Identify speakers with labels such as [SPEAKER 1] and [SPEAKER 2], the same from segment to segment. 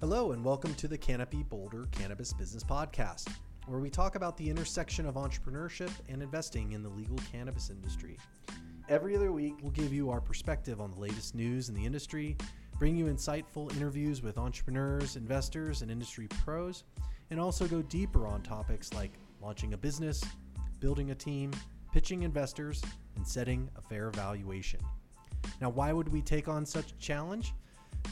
[SPEAKER 1] Hello, and welcome to the Canopy Boulder Cannabis Business Podcast, where we talk about the intersection of entrepreneurship and investing in the legal cannabis industry. Every other week, we'll give you our perspective on the latest news in the industry, bring you insightful interviews with entrepreneurs, investors, and industry pros, and also go deeper on topics like launching a business, building a team, pitching investors, and setting a fair valuation. Now, why would we take on such a challenge?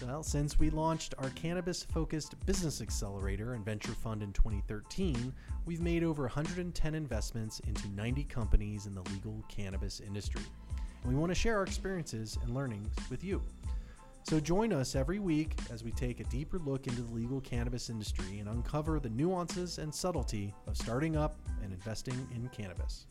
[SPEAKER 1] Well, since we launched our cannabis focused business accelerator and venture fund in 2013, we've made over 110 investments into 90 companies in the legal cannabis industry. And we want to share our experiences and learnings with you. So join us every week as we take a deeper look into the legal cannabis industry and uncover the nuances and subtlety of starting up and investing in cannabis.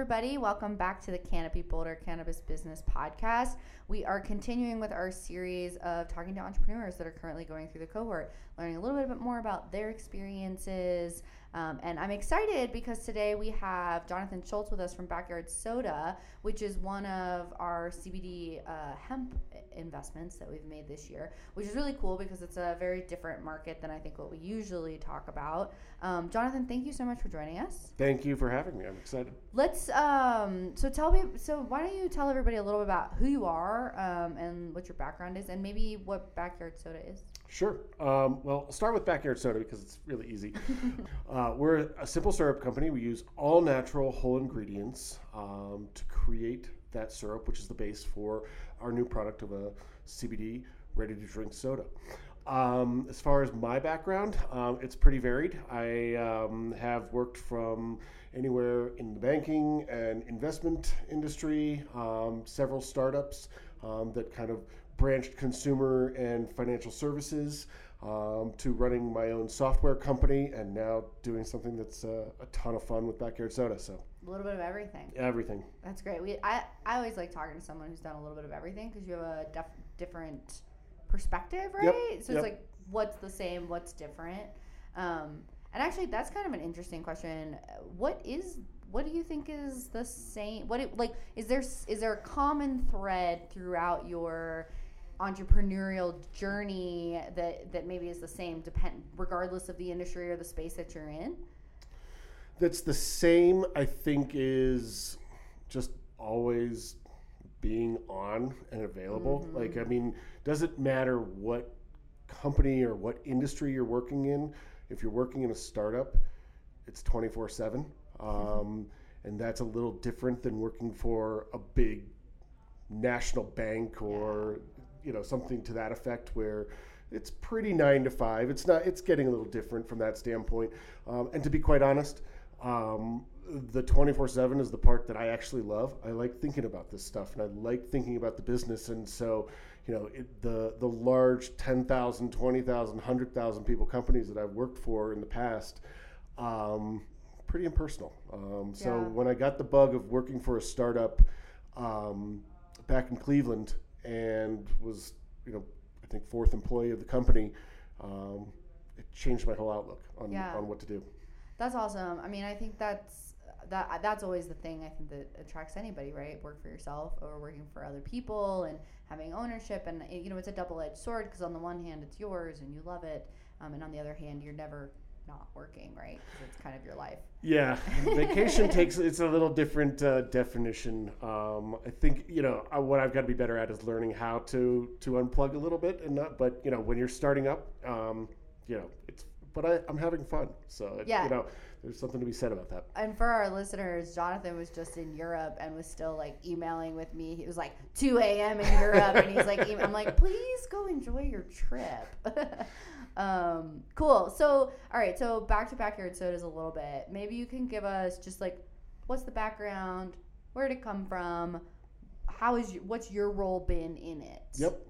[SPEAKER 2] Everybody. Welcome back to the Canopy Boulder Cannabis Business Podcast. We are continuing with our series of talking to entrepreneurs that are currently going through the cohort, learning a little bit more about their experiences. Um, and I'm excited because today we have Jonathan Schultz with us from Backyard Soda, which is one of our CBD uh, hemp investments that we've made this year, which is really cool because it's a very different market than I think what we usually talk about. Um, Jonathan, thank you so much for joining us.
[SPEAKER 3] Thank you for having me. I'm excited.
[SPEAKER 2] Let's um, so tell me so why don't you tell everybody a little bit about who you are um, and what your background is and maybe what Backyard Soda is.
[SPEAKER 3] Sure. Um, well, I'll start with Backyard Soda because it's really easy. uh, we're a simple syrup company. We use all natural whole ingredients um, to create that syrup, which is the base for our new product of a CBD ready to drink soda. Um, as far as my background, um, it's pretty varied. I um, have worked from anywhere in the banking and investment industry, um, several startups um, that kind of branched consumer and financial services um, to running my own software company and now doing something that's uh, a ton of fun with Backyard Soda. So
[SPEAKER 2] A little bit of everything.
[SPEAKER 3] everything.
[SPEAKER 2] That's great. We I, I always like talking to someone who's done a little bit of everything because you have a def- different perspective, right?
[SPEAKER 3] Yep,
[SPEAKER 2] So
[SPEAKER 3] yep.
[SPEAKER 2] it's like what's the same, what's different. Um, and actually, that's kind of an interesting question. What is what do you think is the same? What it, like is there is there a common thread throughout your entrepreneurial journey that that maybe is the same depend regardless of the industry or the space that you're in?
[SPEAKER 3] That's the same, I think, is just always being on and available.
[SPEAKER 2] Mhm.
[SPEAKER 3] Like, I mean, doesn't matter what company or what industry you're working in. If you're working in a startup, it's 24 7. Um, and that's a little different than working for a big national bank or, you know, something to that effect where it's pretty nine to five. It's not, it's getting a little different from that standpoint. Um, and to be quite honest, um, the 24 7 is the part that I actually love. I like thinking about this stuff and I like thinking about the business. And so, you know, it, the, the large 10,000, 20,000, 100,000 people companies that I've worked for in the past, um, pretty impersonal. Um, so
[SPEAKER 2] Yeah.
[SPEAKER 3] when I got the bug of working for a startup um, back in Cleveland and was, you know, I think fourth employee of the company, um, it changed my whole outlook on,
[SPEAKER 2] Yeah.
[SPEAKER 3] on what to do.
[SPEAKER 2] That's awesome. I mean, I think that's that that's always the thing I think that attracts anybody, right? Work for yourself or working for other people and having ownership and you know, it's a double-edged sword because on the one hand it's yours and you love it, um, and on the other hand you're never not working, right? 'Cause it's kind of your life.
[SPEAKER 3] Yeah, vacation takes it's a little different uh, definition. Um, I think you know uh, what I've got to be better at is learning how to to unplug a little bit and not. But you know when you're starting up, um, you know it's. But I, I'm having fun, so it,
[SPEAKER 2] Yeah.
[SPEAKER 3] you know there's something to be said about that.
[SPEAKER 2] And for our listeners, Jonathan was just in Europe and was still like emailing with me. He was like 2 a.m. in Europe, and he's like, I'm like, please go enjoy your trip. um, cool. So, all right. So back to backyard sodas a little bit. Maybe you can give us just like, what's the background? Where did it come from? How is you, what's your role been in it?
[SPEAKER 3] Yep.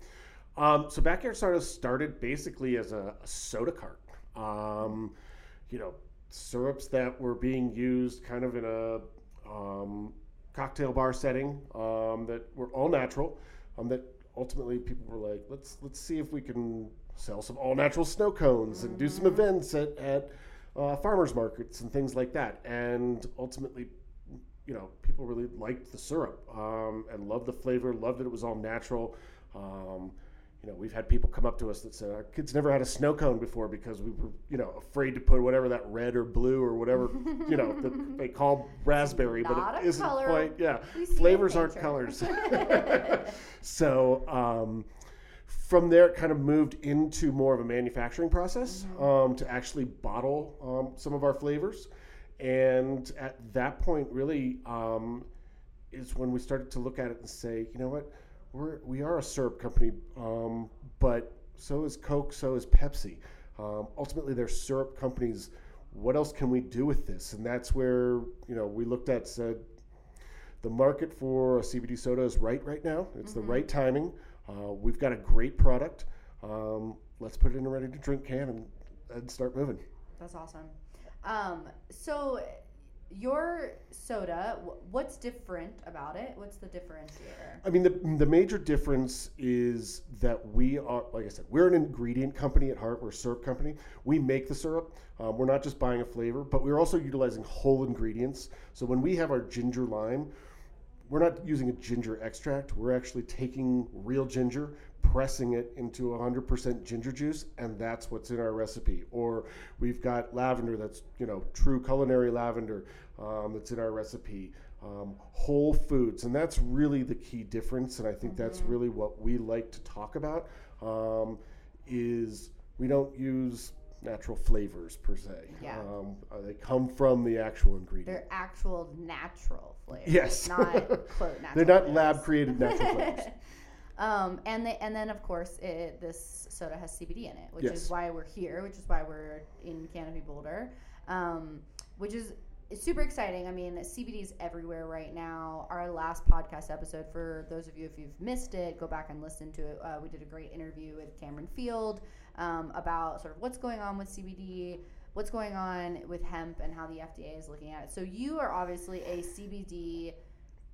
[SPEAKER 3] Um, so backyard soda started basically as a, a soda cart. Um, you know, syrups that were being used kind of in a um, cocktail bar setting um, that were all natural. Um, that ultimately people were like, let's let's see if we can sell some all natural snow cones and do some events at at uh, farmers markets and things like that. And ultimately, you know, people really liked the syrup um, and loved the flavor, loved that it was all natural. Um, you know, we've had people come up to us that said our kids never had a snow cone before because we were, you know, afraid to put whatever that red or blue or whatever, you know, that they call raspberry,
[SPEAKER 2] Not
[SPEAKER 3] but
[SPEAKER 2] a
[SPEAKER 3] it isn't
[SPEAKER 2] color
[SPEAKER 3] quite. Yeah,
[SPEAKER 2] we see in
[SPEAKER 3] flavors aren't colors. so um, from there, it kind of moved into more of a manufacturing process
[SPEAKER 2] Mm-hmm.
[SPEAKER 3] um, to actually bottle um, some of our flavors, and at that point, really. Um, is when we started to look at it and say, you know what, we're we are a syrup company, um, but so is Coke, so is Pepsi. Um, ultimately, they're syrup companies. What else can we do with this? And that's where you know we looked at said the market for a CBD soda is right right now. It's the right timing. Uh, we've got a great product. Um, let's put it in a ready to drink can and, and start moving.
[SPEAKER 2] That's awesome. Um, so your soda, what's different about it? What's the differentiator?
[SPEAKER 3] I mean, the, the major difference is that we are, like I said, we're an ingredient company at heart. We're a syrup company. We make the syrup. Um, we're not just buying a flavor, but we're also utilizing whole ingredients. So when we have our ginger lime, we're not using a ginger extract. We're actually taking real ginger, pressing it into 100% ginger juice, and that's what's in our recipe. Or we've got lavender that's, you know, true culinary lavender um, that's in our recipe. Um, whole foods, and that's really the key difference. And I think that's really what we like to talk about. Um, is we don't use natural flavors per se.
[SPEAKER 2] Yeah.
[SPEAKER 3] Um, uh, they come from the actual ingredient.
[SPEAKER 2] They're actual natural flavors.
[SPEAKER 3] Yes.
[SPEAKER 2] Not quote natural.
[SPEAKER 3] They're not lab created natural flavors.
[SPEAKER 2] Um, and they, and then of course it, this soda has CBD in it, which
[SPEAKER 3] Yes.
[SPEAKER 2] is why we're here, which is why we're in Canopy Boulder, um, which is super exciting. I mean, CBD is everywhere right now. Our last podcast episode, for those of you if you've missed it, go back and listen to it. Uh, we did a great interview with Cameron Field um, about sort of what's going on with CBD, what's going on with hemp, and how the FDA is looking at it. So you are obviously a CBD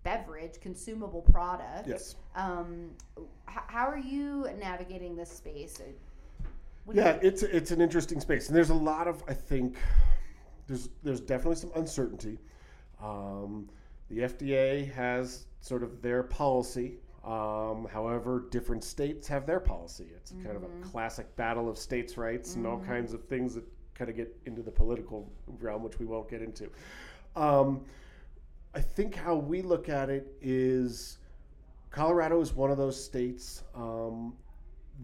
[SPEAKER 2] beverage, consumable product.
[SPEAKER 3] Yes.
[SPEAKER 2] Um, h- how are you navigating this space? What
[SPEAKER 3] Yeah, it's it's an interesting space, and there's a lot of I think there's there's definitely some uncertainty. Um, the FDA has sort of their policy. Um, however, different states have their policy. It's kind of a classic battle of states' rights and all kinds of things that kind of get into the political realm, which we won't get into. Um, I think how we look at it is Colorado is one of those states um,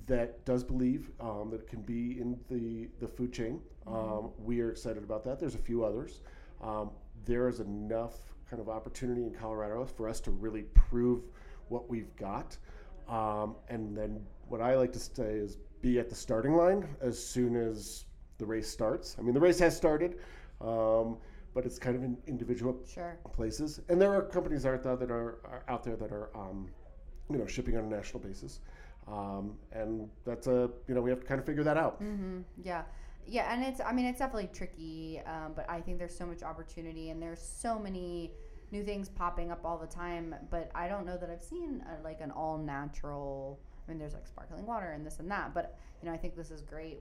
[SPEAKER 3] that does believe um, that it can be in the, the food chain. Um, we are excited about that. There's a few others. Um, there is enough kind of opportunity in Colorado for us to really prove what we've got. Um, and then what I like to say is be at the starting line as soon as the race starts. I mean, the race has started, um, but it's kind of in individual
[SPEAKER 2] Sure.
[SPEAKER 3] places. And there are companies out there that are, are out there that are, um, you know, shipping on a national basis. Um, and that's a, you know, we have to kind of figure that out.
[SPEAKER 2] Mm-hmm. Yeah. Yeah, and it's I mean it's definitely tricky, um, but I think there's so much opportunity and there's so many new things popping up all the time. But I don't know that I've seen a, like an all natural. I mean, there's like sparkling water and this and that, but you know I think this is great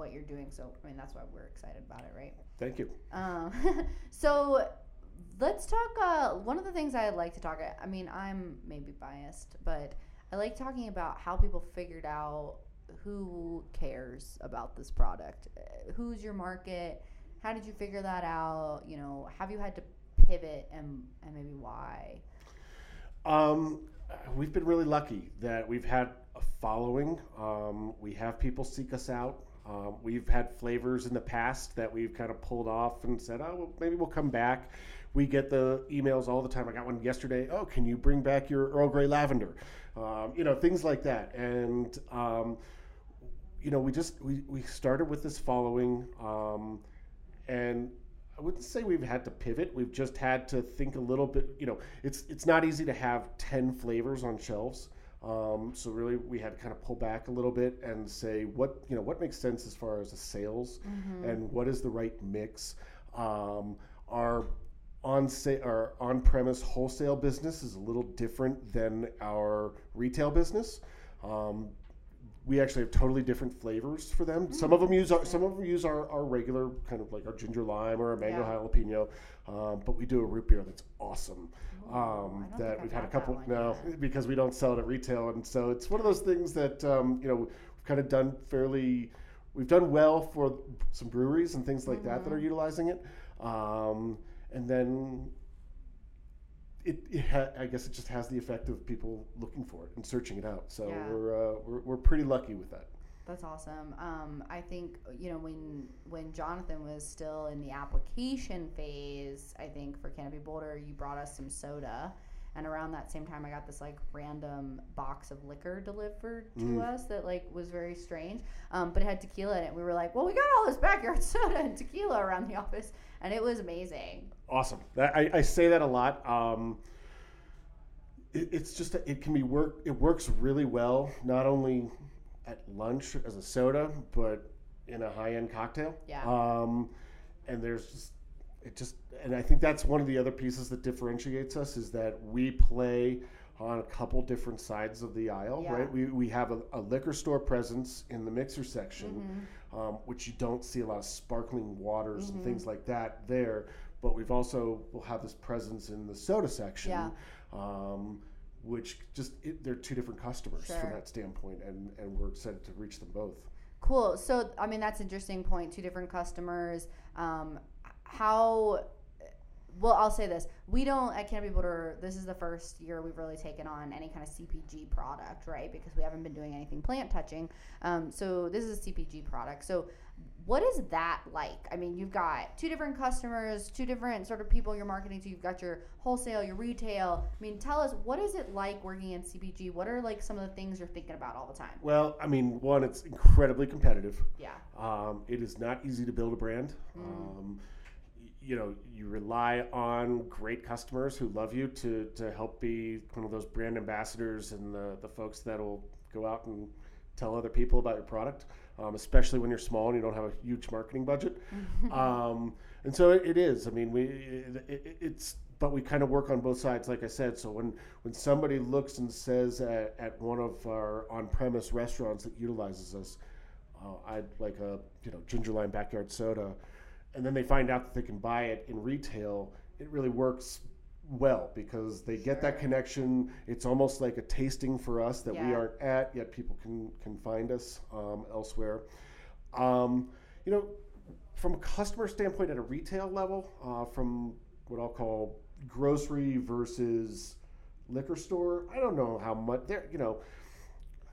[SPEAKER 2] what you're doing. So I mean that's why we're excited about it, right?
[SPEAKER 3] Thank you.
[SPEAKER 2] Um, so let's talk. Uh, one of the things I like to talk. I mean, I'm maybe biased, but I like talking about how people figured out who cares about this product. Uh, Who's your market? How did you figure that out? You know, have you had to pivot and and maybe why?
[SPEAKER 3] Um, we've been really lucky that we've had a following. Um, we have people seek us out. Um, we've had flavors in the past that we've kind of pulled off and said, oh, well, maybe we'll come back. We get the emails all the time. I got one yesterday. Oh, can you bring back your Earl Grey lavender? Um, you know, things like that. And, um, you know, we just, we, we started with this following. Um, and I wouldn't say we've had to pivot. We've just had to think a little bit. You know, it's it's not easy to have ten flavors on shelves. Um, so really, we had to kind of pull back a little bit and say what you know what makes sense as far as the sales and what is the right mix. Um, our on say our on-premise wholesale business is a little different than our retail business. Um, we actually have totally different flavors for them. Some of them use our some of them use our, our regular kind of like our ginger lime or a mango
[SPEAKER 2] Yeah.
[SPEAKER 3] jalapeno, um, but we do a root beer that's awesome. Um, that we've
[SPEAKER 2] I've
[SPEAKER 3] had a couple now because we don't sell it at retail, and so it's one of those things that um, you know we've kind of done fairly. We've done well for some breweries and things like that that are
[SPEAKER 2] Mm-hmm.
[SPEAKER 3] utilizing it, um, and then it, it ha- I guess it just has the effect of people looking for it and searching it out. So
[SPEAKER 2] Yeah.
[SPEAKER 3] we're, uh, we're we're pretty lucky with that.
[SPEAKER 2] That's awesome. Um, I think you know when when Jonathan was still in the application phase, I think for Canopy Boulder, you brought us some soda, and around that same time, I got this like random box of liquor delivered to
[SPEAKER 3] Mm.
[SPEAKER 2] us that like was very strange, um, but it had tequila in it. We were like, well, we got all this backyard soda and tequila around the office, and it was amazing.
[SPEAKER 3] Awesome. That, I, I say that a lot. Um, it, it's just it can be work. It works really well, not only at lunch as a soda, but in a high end cocktail.
[SPEAKER 2] Yeah.
[SPEAKER 3] Um, and there's just it just and I think that's one of the other pieces that differentiates us is that we play on a couple different sides of the aisle,
[SPEAKER 2] Yeah.
[SPEAKER 3] right? We, we have a, a liquor store presence in the mixer section,
[SPEAKER 2] Mm-hmm.
[SPEAKER 3] um, which you don't see a lot of sparkling waters and things like that there. But we've also will have this presence in the soda section,
[SPEAKER 2] Yeah.
[SPEAKER 3] um, which just it, they're two different customers
[SPEAKER 2] Sure.
[SPEAKER 3] from that standpoint, and and we're excited to reach them both.
[SPEAKER 2] Cool. So, I mean, that's an interesting point. Two different customers. Um, how? Well, I'll say this: we don't at Canopy Boulder. This is the first year we've really taken on any kind of CPG product, right? Because we haven't been doing anything plant touching. Um, so this is a CPG product. So, what is that like? I mean, you've got two different customers, two different sort of people you're marketing to. You've got your wholesale, your retail. I mean, tell us what is it like working in CPG? What are like some of the things you're thinking about all the time?
[SPEAKER 3] Well, I mean, one, it's incredibly competitive.
[SPEAKER 2] Yeah.
[SPEAKER 3] Um, it is not easy to build a brand.
[SPEAKER 2] Mm.
[SPEAKER 3] Um, you know, you rely on great customers who love you to, to help be one of those brand ambassadors and the, the folks that'll go out and tell other people about your product, um, especially when you're small and you don't have a huge marketing budget. um, and so it, it is. I mean, we it, it, it's but we kind of work on both sides, like I said. So when when somebody looks and says at, at one of our on-premise restaurants that utilizes us, uh, I'd like a you know ginger lime backyard soda, and then they find out that they can buy it in retail. It really works well because they get that connection. It's almost like a tasting for us that we
[SPEAKER 2] Yeah.
[SPEAKER 3] aren't at yet. People can can find us um, elsewhere. Um, you know, from a customer standpoint at a retail level, uh, from what I'll call grocery versus liquor store, I don't know how much there. You know,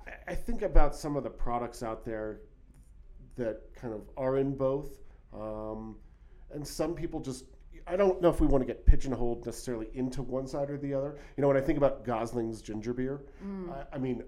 [SPEAKER 3] I, I think about some of the products out there that kind of are in both, um, and some people just. I don't know if we want to get pigeonholed necessarily into one side or the other. You know, when I think about Gosling's ginger beer,
[SPEAKER 2] Mm.
[SPEAKER 3] I, I mean,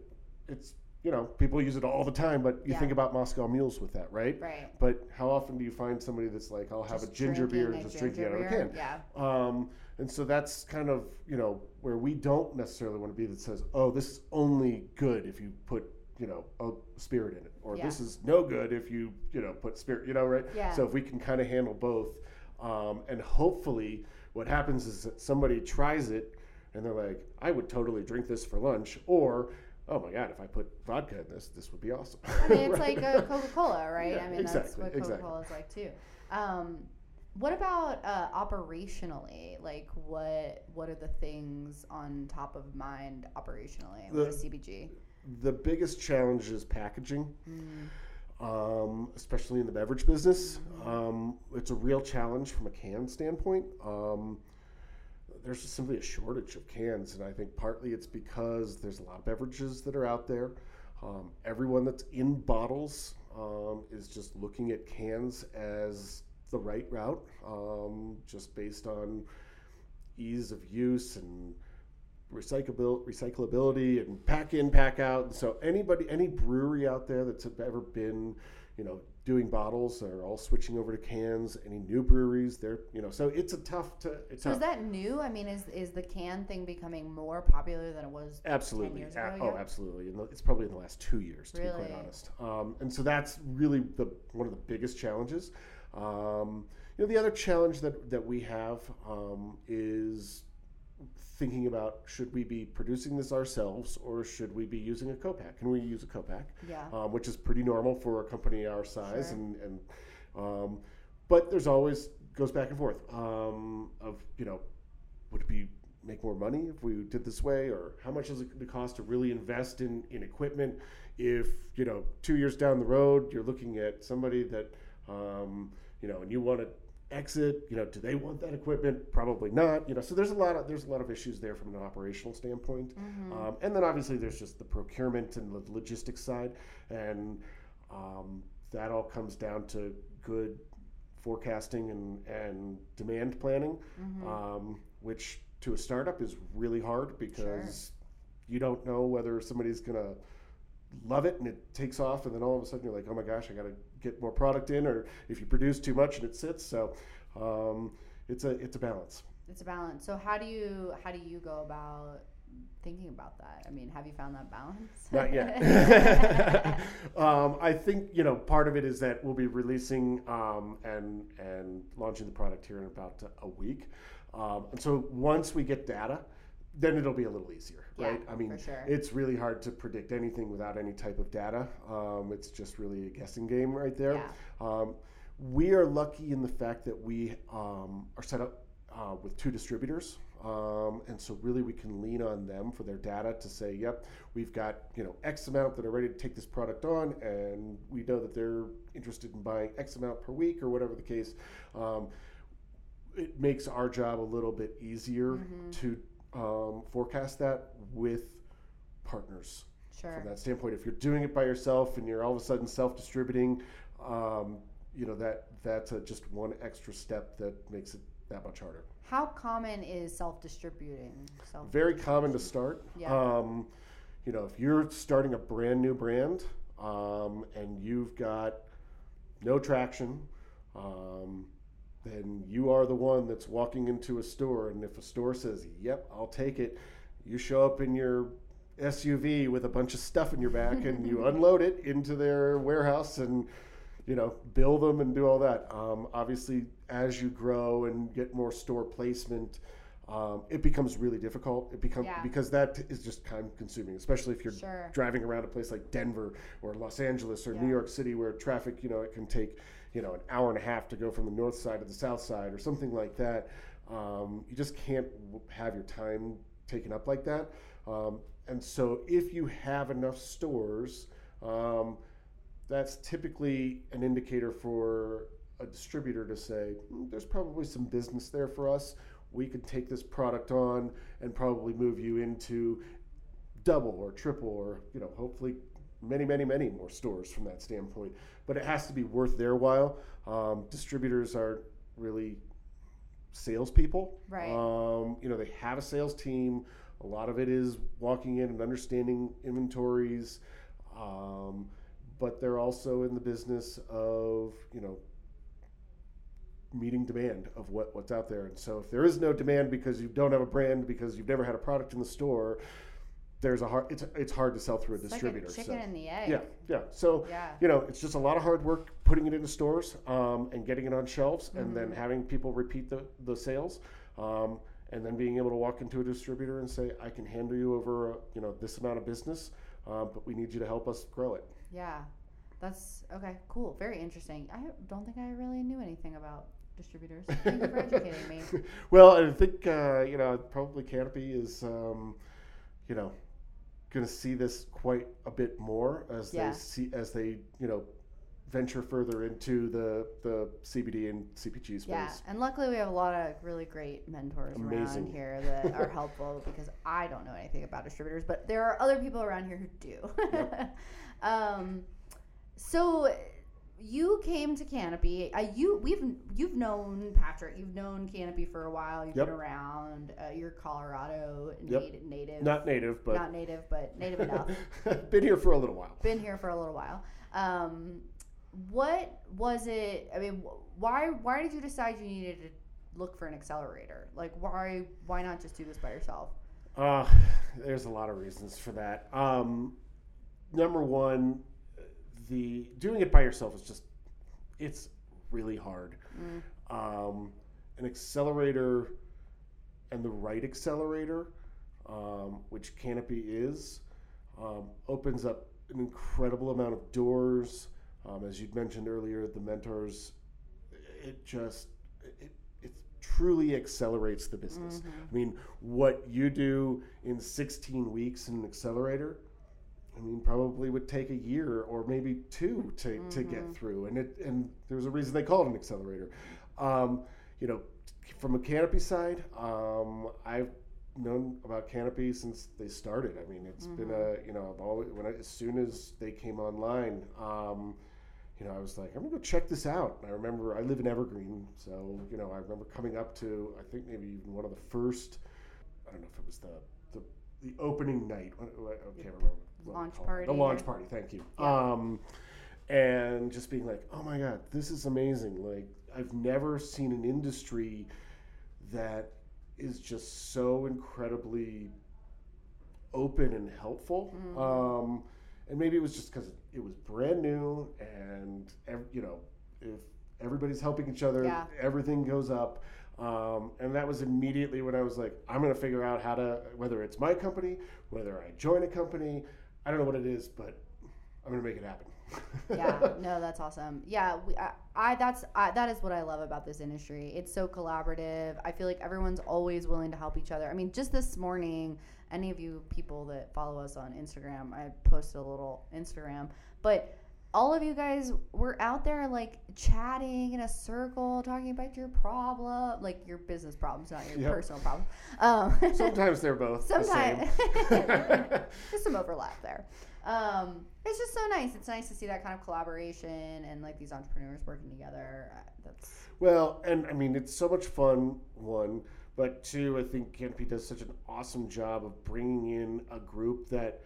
[SPEAKER 3] it's you know people use it all the time, but you
[SPEAKER 2] Yeah.
[SPEAKER 3] think about Moscow mules with that, right?
[SPEAKER 2] Right.
[SPEAKER 3] But how often do you find somebody that's like, I'll have
[SPEAKER 2] Just
[SPEAKER 3] a ginger beer and just drinking it out of a can?
[SPEAKER 2] Yeah.
[SPEAKER 3] Um, and so that's kind of you know where we don't necessarily want to be that says, oh, this is only good if you put you know a spirit in it, or
[SPEAKER 2] Yeah.
[SPEAKER 3] this is no good if you you know put spirit, you know, right?
[SPEAKER 2] Yeah.
[SPEAKER 3] So if we can kind of handle both, um, and hopefully what happens is that somebody tries it and they're like, I would totally drink this for lunch, or oh my god, if I put vodka in this, this would be awesome.
[SPEAKER 2] I mean, it's
[SPEAKER 3] Right?
[SPEAKER 2] like a Coca Cola, right?
[SPEAKER 3] Yeah,
[SPEAKER 2] I mean, that's
[SPEAKER 3] exactly,
[SPEAKER 2] what Coca
[SPEAKER 3] exactly.
[SPEAKER 2] Cola is like too. Um, what about uh, operationally? Like, what what are the things on top of mind operationally with
[SPEAKER 3] The-
[SPEAKER 2] a CPG?
[SPEAKER 3] the biggest challenge is packaging.
[SPEAKER 2] Mm.
[SPEAKER 3] Um, especially in the beverage business. Um, it's a real challenge from a can standpoint. Um, there's just simply a shortage of cans, and I think partly it's because there's a lot of beverages that are out there. Um, everyone that's in bottles um, is just looking at cans as the right route, um, just based on ease of use and recyclabil- recyclability and pack in, pack out. And so anybody, any brewery out there that's ever been, you know, doing bottles are all switching over to cans. Any new breweries, they're, you know, so it's a tough to. It's
[SPEAKER 2] So is that new? I mean, is is the can thing becoming more popular than it was?
[SPEAKER 3] Absolutely.
[SPEAKER 2] years
[SPEAKER 3] A- oh, absolutely. And it's probably in the last two years, to be quite honest. Um, and so that's really the one of the biggest challenges. Um, you know, the other challenge that that we have um, is thinking about should we be producing this ourselves or should we be using a co-pack? Can we use a co-pack?
[SPEAKER 2] Yeah.
[SPEAKER 3] um, which is pretty normal for a company our size,
[SPEAKER 2] Sure.
[SPEAKER 3] and and um, but there's always goes back and forth um, of you know would it be make more money if we did this way, or how much is it going to cost to really invest in in equipment? If you know two years down the road you're looking at somebody that um, you know and you want to exit you know do they want that equipment probably not you know so there's a lot of there's a lot of issues there from an operational standpoint
[SPEAKER 2] Mm-hmm.
[SPEAKER 3] um, and then obviously there's just the procurement and the logistics side, and um, that all comes down to good forecasting and, and demand planning,
[SPEAKER 2] Mm-hmm.
[SPEAKER 3] um, which to a startup is really hard because you don't know whether somebody's to love it and it takes off, and then all of a sudden you're like, oh my gosh, I got to get more product in, or if you produce too much and it sits. So um, it's a it's a balance.
[SPEAKER 2] It's a balance. So how do you how do you go about thinking about that? I mean, have you found that balance?
[SPEAKER 3] Not yet. um, I think you know part of it is that we'll be releasing um, and and launching the product here in about a week, um, and so once we get data, then it'll be a little easier,
[SPEAKER 2] Yeah,
[SPEAKER 3] right? I mean,
[SPEAKER 2] sure.
[SPEAKER 3] it's really hard to predict anything without any type of data. Um, it's just really a guessing game right there.
[SPEAKER 2] Yeah.
[SPEAKER 3] Um, we are lucky in the fact that we um, are set up uh, with two distributors. Um, and so really we can lean on them for their data to say, yep, we've got, you know, X amount that are ready to take this product on and we know that they're interested in buying X amount per week or whatever the case. Um, it makes our job a little bit easier
[SPEAKER 2] Mm-hmm.
[SPEAKER 3] to um, forecast that with partners
[SPEAKER 2] Sure.
[SPEAKER 3] from that standpoint. If you're doing it by yourself and you're all of a sudden self-distributing, um, you know that that's a, just one extra step that makes it that much harder.
[SPEAKER 2] How common is self-distributing? Self-
[SPEAKER 3] Very common to start.
[SPEAKER 2] Yeah.
[SPEAKER 3] Um, you know, if you're starting a brand new brand um, and you've got no traction, um, then you are the one that's walking into a store. And if a store says, "Yep, I'll take it," you show up in your SUV with a bunch of stuff in your back and you unload it into their warehouse and you know bill them and do all that. Um, obviously, as you grow and get more store placement, um, it becomes really difficult. It becomes
[SPEAKER 2] Yeah.
[SPEAKER 3] because that is just time consuming, especially if you're
[SPEAKER 2] Sure.
[SPEAKER 3] driving around a place like Denver or Los Angeles or
[SPEAKER 2] Yeah.
[SPEAKER 3] New York City where traffic, you know, it can take, you know, an hour and a half to go from the north side to the south side or something like that. Um, you just can't have your time taken up like that. Um, and so if you have enough stores, um, that's typically an indicator for a distributor to say, "Hmm, there's probably some business there for us. We could take this product on and probably move you into double or triple or you know hopefully many many many more stores from that standpoint. But it has to be worth their while. Um, distributors are really salespeople.
[SPEAKER 2] Right.
[SPEAKER 3] um, you know they have a sales team. A lot of it is walking in and understanding inventories. Um, but they're also in the business of you know meeting demand of what, what's out there. And so if there is no demand because you don't have a brand because you've never had a product in the store, there's a hard it's it's hard to sell through a
[SPEAKER 2] It's
[SPEAKER 3] distributor.
[SPEAKER 2] like a chicken
[SPEAKER 3] so
[SPEAKER 2] and the egg.
[SPEAKER 3] yeah, yeah. So
[SPEAKER 2] Yeah.
[SPEAKER 3] you know, it's just a lot of hard work putting it into stores um, and getting it on shelves, and
[SPEAKER 2] Mm-hmm.
[SPEAKER 3] then having people repeat the the sales. Um, and then being able to walk into a distributor and say, "I can handle you over, uh, you know, this amount of business, uh, but we need you to help us grow it."
[SPEAKER 2] Yeah. That's okay. Cool. Very interesting. I don't think I really knew anything about distributors. Thank you for educating me.
[SPEAKER 3] Well, I think uh, you know probably Canopy is um, you know going to see this quite a bit more as
[SPEAKER 2] Yeah.
[SPEAKER 3] they see as they you know venture further into the the CBD and CPG space.
[SPEAKER 2] Yeah, and luckily we have a lot of really great mentors around here that are helpful because I don't know anything about distributors, but there are other people around here who do. um, so you came to Canopy. Uh, you we've you've known Patrick. You've known Canopy for a while. You've
[SPEAKER 3] Yep.
[SPEAKER 2] been around. Uh, you're Colorado
[SPEAKER 3] Yep.
[SPEAKER 2] native, native,
[SPEAKER 3] Not native, but
[SPEAKER 2] not native, but native enough.
[SPEAKER 3] been here for a little while.
[SPEAKER 2] Been here for a little while. Um, what was it? I mean, why why did you decide you needed to look for an accelerator? Like, why why not just do this by yourself?
[SPEAKER 3] Uh, there's a lot of reasons for that. Um, number one, the doing it by yourself is just it's really hard.
[SPEAKER 2] Mm.
[SPEAKER 3] Um, an accelerator and the right accelerator, um, which Canopy is, um, opens up an incredible amount of doors. Um, as you'd mentioned earlier, the mentors, it just it, it truly accelerates the business. I mean, what you do in 16 weeks in an accelerator, I mean, probably would take a year or maybe two to, to get through. And it and there's a reason they call it an accelerator. Um, you know, from a canopy side, um, I've known about canopy since they started. I mean, it's been a you know I've always when I, as soon as they came online. Um, you know, I was like, I'm gonna go check this out. And I remember I live in Evergreen, so you know, I remember coming up to I think maybe even one of the first. I don't know if it was the the, the opening night. I can't remember.
[SPEAKER 2] Launch party
[SPEAKER 3] The launch party. Thank you.
[SPEAKER 2] Yeah.
[SPEAKER 3] Um, and just being like, oh my god, this is amazing. Like I've never seen an industry that is just so incredibly open and helpful. Um, and maybe it was just because it was brand new, and ev- you know, if everybody's helping each other,
[SPEAKER 2] Yeah.
[SPEAKER 3] everything goes up. Um, and that was immediately when I was like, I'm going to figure out how to, whether it's my company, whether I join a company, I don't know what it is, but I'm to make it happen.
[SPEAKER 2] yeah no that's awesome. Yeah we, I, I that's I, that is what i love about this industry. It's so collaborative. I feel like everyone's always willing to help each other. I mean just this morning any of you people that follow us on instagram i posted a little instagram but all of you guys were out there like chatting in a circle talking about your problem like your business problems not your
[SPEAKER 3] Yep.
[SPEAKER 2] personal problems um,
[SPEAKER 3] Sometimes they're both
[SPEAKER 2] Sometimes
[SPEAKER 3] the
[SPEAKER 2] there's some overlap there. Um, it's just so nice. It's nice to see that kind of collaboration and like these entrepreneurs working together. Uh, That's
[SPEAKER 3] Well, and I mean, it's so much fun, one, but two, I think Canopy does such an awesome job of bringing in a group that,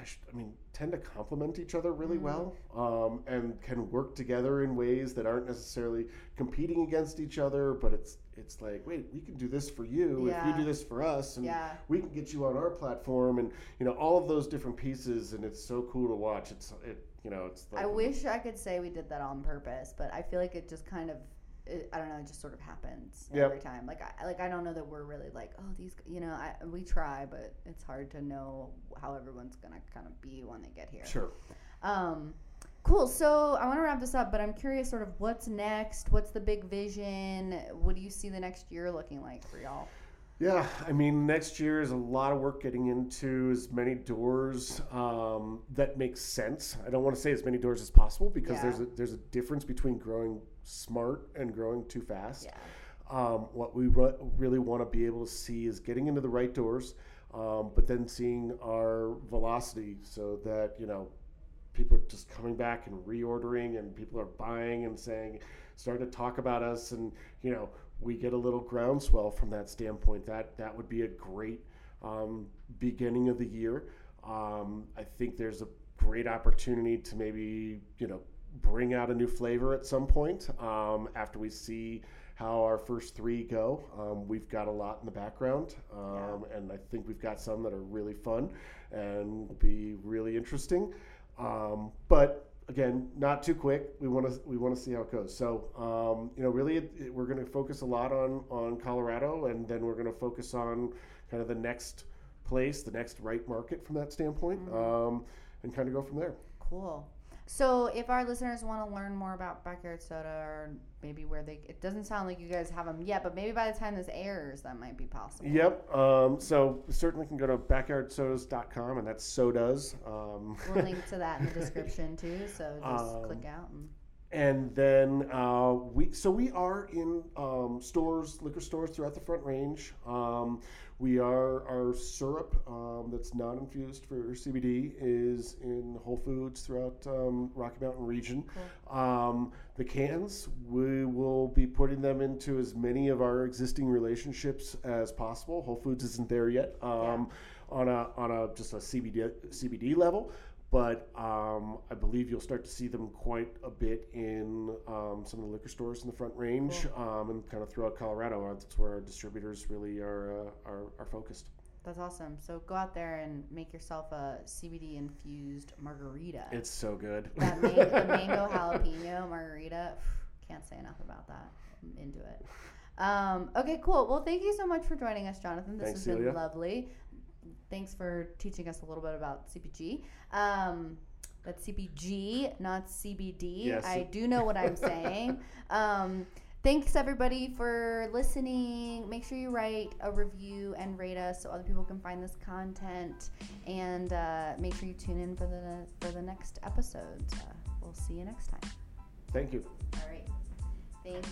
[SPEAKER 3] gosh, I mean, tend to complement each other really well um, and can work together in ways that aren't necessarily competing against each other, but it's it's like, wait, we can do this for you if you do this for us, and
[SPEAKER 2] Yeah.
[SPEAKER 3] we can get you on our platform, and you know all of those different pieces, and it's so cool to watch. It's it, you know, it's. Like,
[SPEAKER 2] I wish I could say we did that on purpose, but I feel like it just kind of. It, I don't know. It just sort of happens
[SPEAKER 3] Yep.
[SPEAKER 2] every time. Like I like I don't know that we're really like oh these you know I, we try, but it's hard to know how everyone's gonna kind of be when they get here.
[SPEAKER 3] Sure.
[SPEAKER 2] Um, cool. So I want to wrap this up, but I'm curious, sort of, what's next? What's the big vision? What do you see the next year looking like for y'all?
[SPEAKER 3] Yeah, I mean, next year is a lot of work getting into as many doors um, that make sense. I don't want to say as many doors as possible because
[SPEAKER 2] Yeah.
[SPEAKER 3] there's a there's a difference between growing smart and growing too fast.
[SPEAKER 2] Yeah.
[SPEAKER 3] Um, what we re- really want to be able to see is getting into the right doors, um, but then seeing our velocity so that you know people are just coming back and reordering, and people are buying and saying, starting to talk about us, and you know we get a little groundswell from that standpoint. That that would be a great um, beginning of the year. Um, I think there's a great opportunity to maybe you know bring out a new flavor at some point um, after we see how our first three go. Um, we've got a lot in the background, um, and I think we've got some that are really fun and will be really interesting. Um, but again, not too quick. We want to we want to see how it goes. So um, you know, really, it, it- we're going to focus a lot on on Colorado, and then we're going to focus on kind of the next place, the next right market from that standpoint, um, and kind of go from there.
[SPEAKER 2] Cool. So, if our listeners want to learn more about Backyard Soda, or maybe where they, it doesn't sound like you guys have them yet, but maybe by the time this airs, that might be possible.
[SPEAKER 3] Yep. Um, so certainly can go to backyardsodas.com, and that's sodas. Um,
[SPEAKER 2] We'll link to that in the description too. So just
[SPEAKER 3] Um,
[SPEAKER 2] click out. And,
[SPEAKER 3] And then uh, we, so we are in um, stores, liquor stores throughout the Front Range. Um, we are our syrup um, that's non-infused for CBD is in Whole Foods throughout um, Rocky Mountain region. Um, the cans we will be putting them into as many of our existing relationships as possible. Whole Foods isn't there yet um, on a on a just a CBD CBD level. But um, I believe you'll start to see them quite a bit in um, some of the liquor stores in the Front Range um, and kind of throughout Colorado. That's where our distributors really are uh, are, are focused.
[SPEAKER 2] That's awesome. So go out there and make yourself a CBD infused margarita.
[SPEAKER 3] It's so good.
[SPEAKER 2] that man- the mango jalapeno margarita. Can't say enough about that. I'm into it. Um, okay, cool. Well, thank you so much for joining us, Jonathan. This
[SPEAKER 3] Thanks,
[SPEAKER 2] has been
[SPEAKER 3] Celia.
[SPEAKER 2] lovely. Thanks for teaching us a little bit about CPG. Um, that's CPG, not CBD.
[SPEAKER 3] Yes.
[SPEAKER 2] I do know what I'm saying. Um, thanks everybody for listening. Make sure you write a review and rate us so other people can find this content. And uh, make sure you tune in for the for the next episodes. Uh, we'll see you next time.
[SPEAKER 3] Thank you.
[SPEAKER 2] All right. Thanks.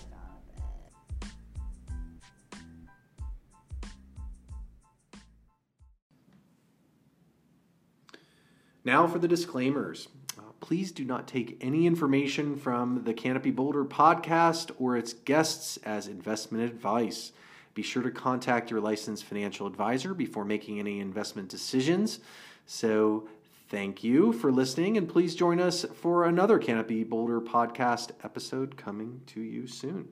[SPEAKER 1] Now for the disclaimers. Uh, please do not take any information from the Canopy Boulder podcast or its guests as investment advice. Be sure to contact your licensed financial advisor before making any investment decisions. So, thank you for listening, and please join us for another Canopy Boulder podcast episode coming to you soon.